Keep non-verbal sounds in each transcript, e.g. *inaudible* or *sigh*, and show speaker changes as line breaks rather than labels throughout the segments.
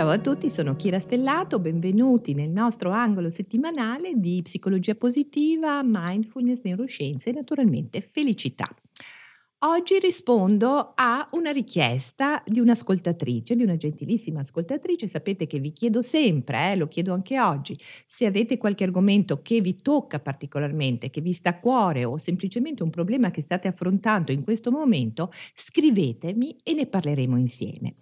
Ciao a tutti, sono Kira Stellato, benvenuti nel nostro angolo settimanale di psicologia positiva, mindfulness, neuroscienze e naturalmente felicità. Oggi rispondo a una richiesta di un'ascoltatrice, di una gentilissima ascoltatrice. Sapete che vi chiedo sempre, eh, lo chiedo anche oggi, se avete qualche argomento che vi tocca particolarmente, che vi sta a cuore o semplicemente un problema che state affrontando in questo momento, scrivetemi e ne parleremo insieme.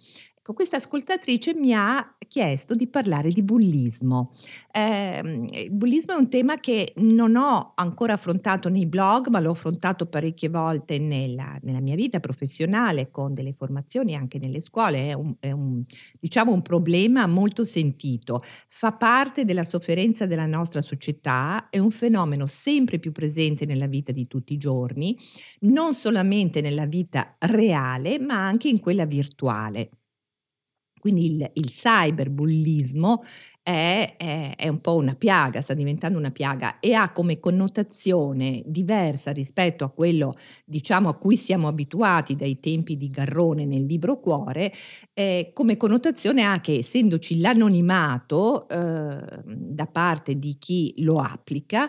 Ecco, questa ascoltatrice mi ha chiesto di parlare di bullismo. Eh, il bullismo è un tema che non ho ancora affrontato nei blog, ma l'ho affrontato parecchie volte nella, nella mia vita professionale con delle formazioni anche nelle scuole. È, un, è un, diciamo un problema molto sentito, fa parte della sofferenza della nostra società, è un fenomeno sempre più presente nella vita di tutti i giorni, non solamente nella vita reale, ma anche in quella virtuale. Quindi il, il cyberbullismo è, è, è, un po' una piaga, sta diventando una piaga e ha come connotazione diversa rispetto a quello diciamo a cui siamo abituati dai tempi di Garrone nel libro Cuore, eh, come connotazione ha che essendoci l'anonimato eh, da parte di chi lo applica,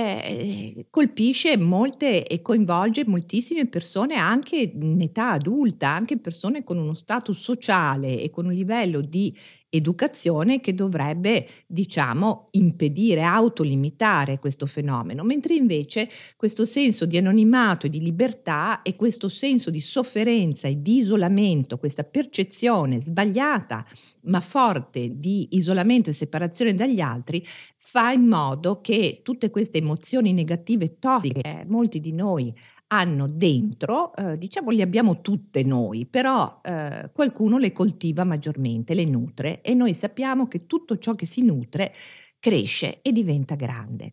eh, colpisce molte e coinvolge moltissime persone anche in età adulta, anche persone con uno status sociale e con un livello di educazione che dovrebbe, diciamo, impedire, autolimitare questo fenomeno, mentre invece questo senso di anonimato e di libertà e questo senso di sofferenza e di isolamento, questa percezione sbagliata ma forte di isolamento e separazione dagli altri, fa in modo che tutte queste emozioni negative tossiche, eh, molti di noi hanno dentro, eh, diciamo le abbiamo tutte noi, però eh, qualcuno le coltiva maggiormente, le nutre e noi sappiamo che tutto ciò che si nutre cresce e diventa grande.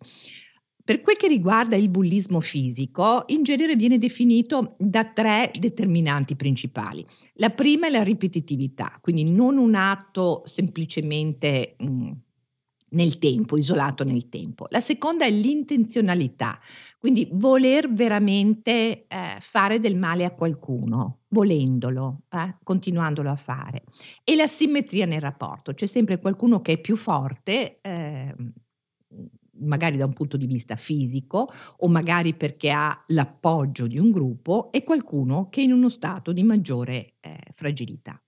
Per quel che riguarda il bullismo fisico, in genere viene definito da tre determinanti principali. La prima è la ripetitività, quindi non un atto semplicemente mh, mm, nel tempo, isolato nel tempo. La seconda è l'intenzionalità, quindi voler veramente eh, fare del male a qualcuno, volendolo, eh, continuandolo a fare. E la simmetria nel rapporto, c'è sempre qualcuno che è più forte. Eh, magari da un punto di vista fisico o magari perché ha l'appoggio di un gruppo e qualcuno che è in uno stato di maggiore eh, fragilità.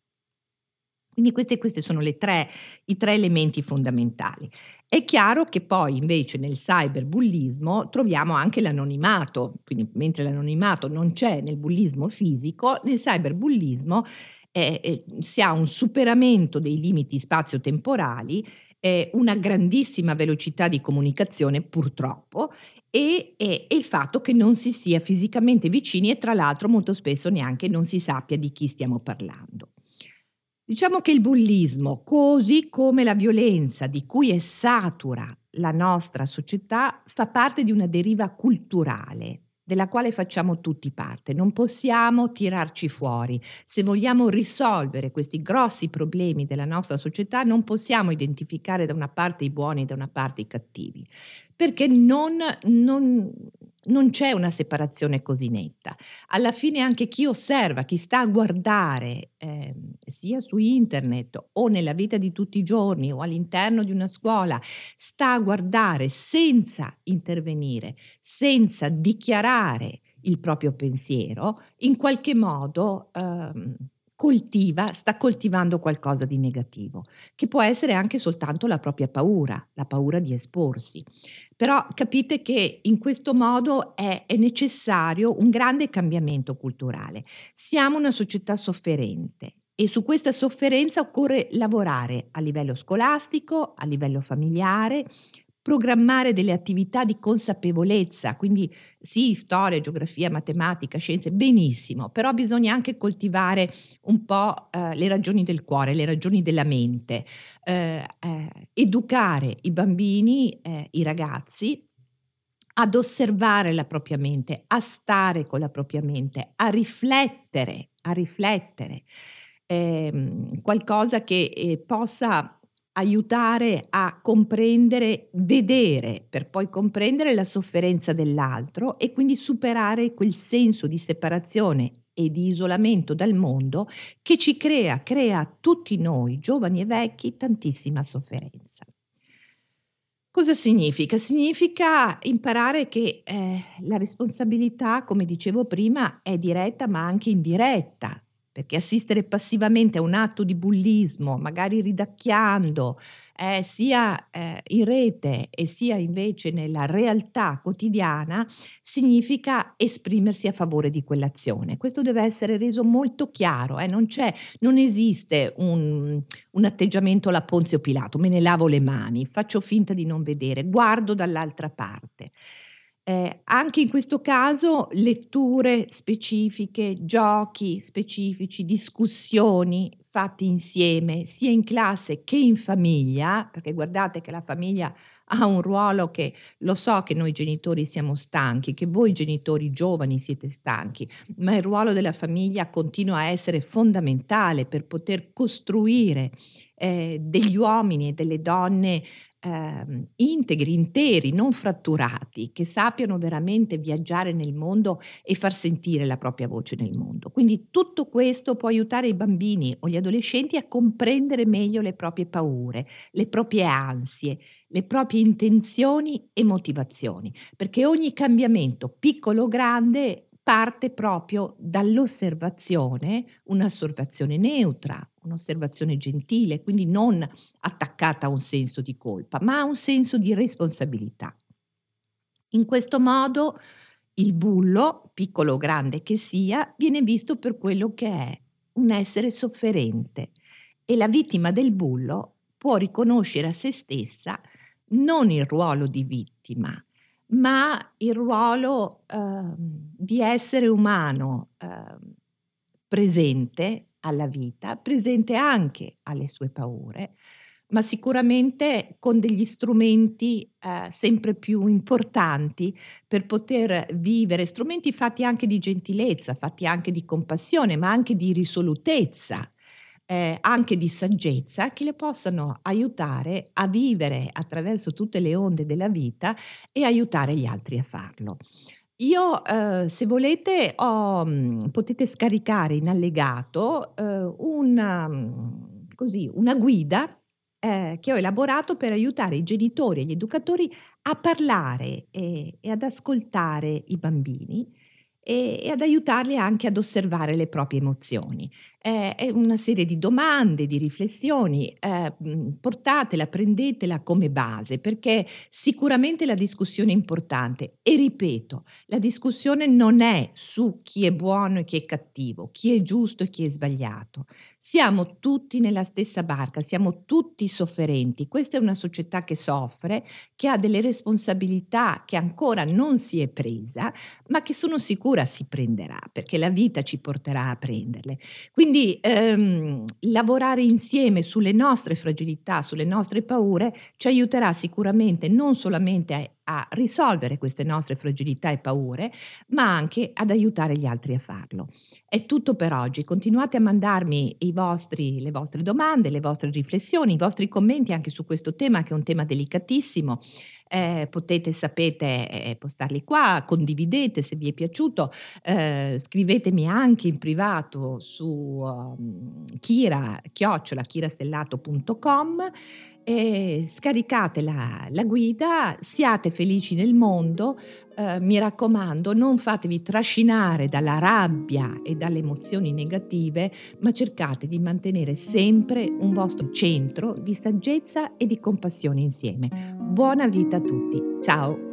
Quindi questi, questi sono tre, i tre elementi fondamentali. È chiaro che poi invece nel cyberbullismo troviamo anche l'anonimato, quindi mentre l'anonimato non c'è nel bullismo fisico, nel cyberbullismo eh, eh, si ha un superamento dei limiti spazio-temporali, eh, una grandissima velocità di comunicazione purtroppo e, e, e, il fatto che non si sia fisicamente vicini e tra l'altro molto spesso neanche non si sappia di chi stiamo parlando. Diciamo che il bullismo, così come la violenza di cui è satura la nostra società, fa parte di una deriva culturale della quale facciamo tutti parte. Non possiamo tirarci fuori. Se vogliamo risolvere questi grossi problemi della nostra società, non possiamo identificare da una parte i buoni e da una parte i cattivi, perché non, non, non c'è una separazione così netta. Alla fine anche chi osserva, chi sta a guardare, eh, sia su internet o nella vita di tutti i giorni o all'interno di una scuola, sta a guardare senza intervenire, senza dichiarare il proprio pensiero, in qualche modo... Ehm, coltiva, sta coltivando qualcosa di negativo, che può essere anche soltanto la propria paura, la paura di esporsi. Però capite che in questo modo è, è necessario un grande cambiamento culturale. Siamo una società sofferente e su questa sofferenza occorre lavorare a livello scolastico, a livello familiare, programmare delle attività di consapevolezza, quindi sì, storia, geografia, matematica, scienze, benissimo, però bisogna anche coltivare un po' eh, le ragioni del cuore, le ragioni della mente, eh, eh, educare i bambini, eh, i ragazzi ad osservare la propria mente, a stare con la propria mente, a riflettere, a riflettere. Ehm, qualcosa che eh, possa aiutare a comprendere, vedere per poi comprendere la sofferenza dell'altro e quindi superare quel senso di separazione e di isolamento dal mondo che ci crea, crea a tutti noi, giovani e vecchi, tantissima sofferenza. Cosa significa? Significa imparare che eh, la responsabilità, come dicevo prima, è diretta ma anche indiretta, perché assistere passivamente a un atto di bullismo, magari ridacchiando, eh, sia eh, in rete e sia invece nella realtà quotidiana, significa esprimersi a favore di quell'azione. Questo deve essere reso molto chiaro, eh? non, non, esiste un, un atteggiamento alla Ponzio Pilato, me ne lavo le mani, faccio finta di non vedere, guardo dall'altra parte. Eh, anche in questo caso letture specifiche, giochi specifici, discussioni fatti insieme, sia in classe che in famiglia, perché guardate che la famiglia *laughs* ha un ruolo che lo so che noi genitori siamo stanchi, che voi genitori giovani siete stanchi, ma il ruolo della famiglia continua a essere fondamentale per poter costruire eh, degli uomini e delle donne eh, integri, interi, non fratturati, che sappiano veramente viaggiare nel mondo e far sentire la propria voce nel mondo. Quindi tutto questo può aiutare i bambini o gli adolescenti a comprendere meglio le proprie paure, le proprie ansie, le proprie intenzioni e motivazioni, perché ogni cambiamento, piccolo o grande, parte proprio dall'osservazione, un'osservazione neutra, un'osservazione gentile, quindi non attaccata a un senso di colpa, ma a un senso di responsabilità. In questo modo il bullo, piccolo o grande che sia, viene visto per quello che è, un essere sofferente e la vittima del bullo può riconoscere a se stessa non il ruolo di vittima, ma il ruolo eh, di essere umano eh, presente alla vita, presente anche alle sue paure, ma sicuramente con degli strumenti eh, sempre più importanti per poter vivere, strumenti fatti anche di gentilezza, fatti anche di compassione, ma anche di risolutezza eh, anche di saggezza che le possano aiutare a vivere attraverso tutte le onde della vita e aiutare gli altri a farlo. Io, eh, se volete, ho, mm, potete scaricare in allegato eh, una, mm, così, una guida eh, che ho elaborato per aiutare i genitori e gli educatori a parlare e, e ad ascoltare i bambini e, e ad aiutarli anche ad osservare le proprie emozioni. Eh, è una serie di domande, di riflessioni, eh, portatela, prendetela come base perché sicuramente la discussione è importante e ripeto, la discussione non è su chi è buono e chi è cattivo, chi è giusto e chi è sbagliato. Siamo tutti nella stessa barca, siamo tutti sofferenti. Questa è una società che soffre, che ha delle responsabilità che ancora non si è presa, ma che sono sicura si prenderà perché la vita ci porterà a prenderle. Quindi quindi ehm, lavorare insieme sulle nostre fragilità, sulle nostre paure, ci aiuterà sicuramente non solamente a, a risolvere queste nostre fragilità e paure, ma anche ad aiutare gli altri a farlo. È tutto per oggi. Continuate a mandarmi vostri, le vostre domande, le vostre riflessioni, i vostri commenti anche su questo tema, che è un tema delicatissimo. Eh, potete, sapete, eh, postarli qua, condividete se vi è piaciuto, eh, scrivetemi anche in privato su um, Kira, chiocciola, kirastellato.com e scaricate la, la, guida, siate felici nel mondo, eh, mi raccomando, non fatevi trascinare dalla rabbia e dalle emozioni negative, ma cercate di mantenere sempre un vostro centro di saggezza e di compassione insieme. Buona vita tutti, ciao!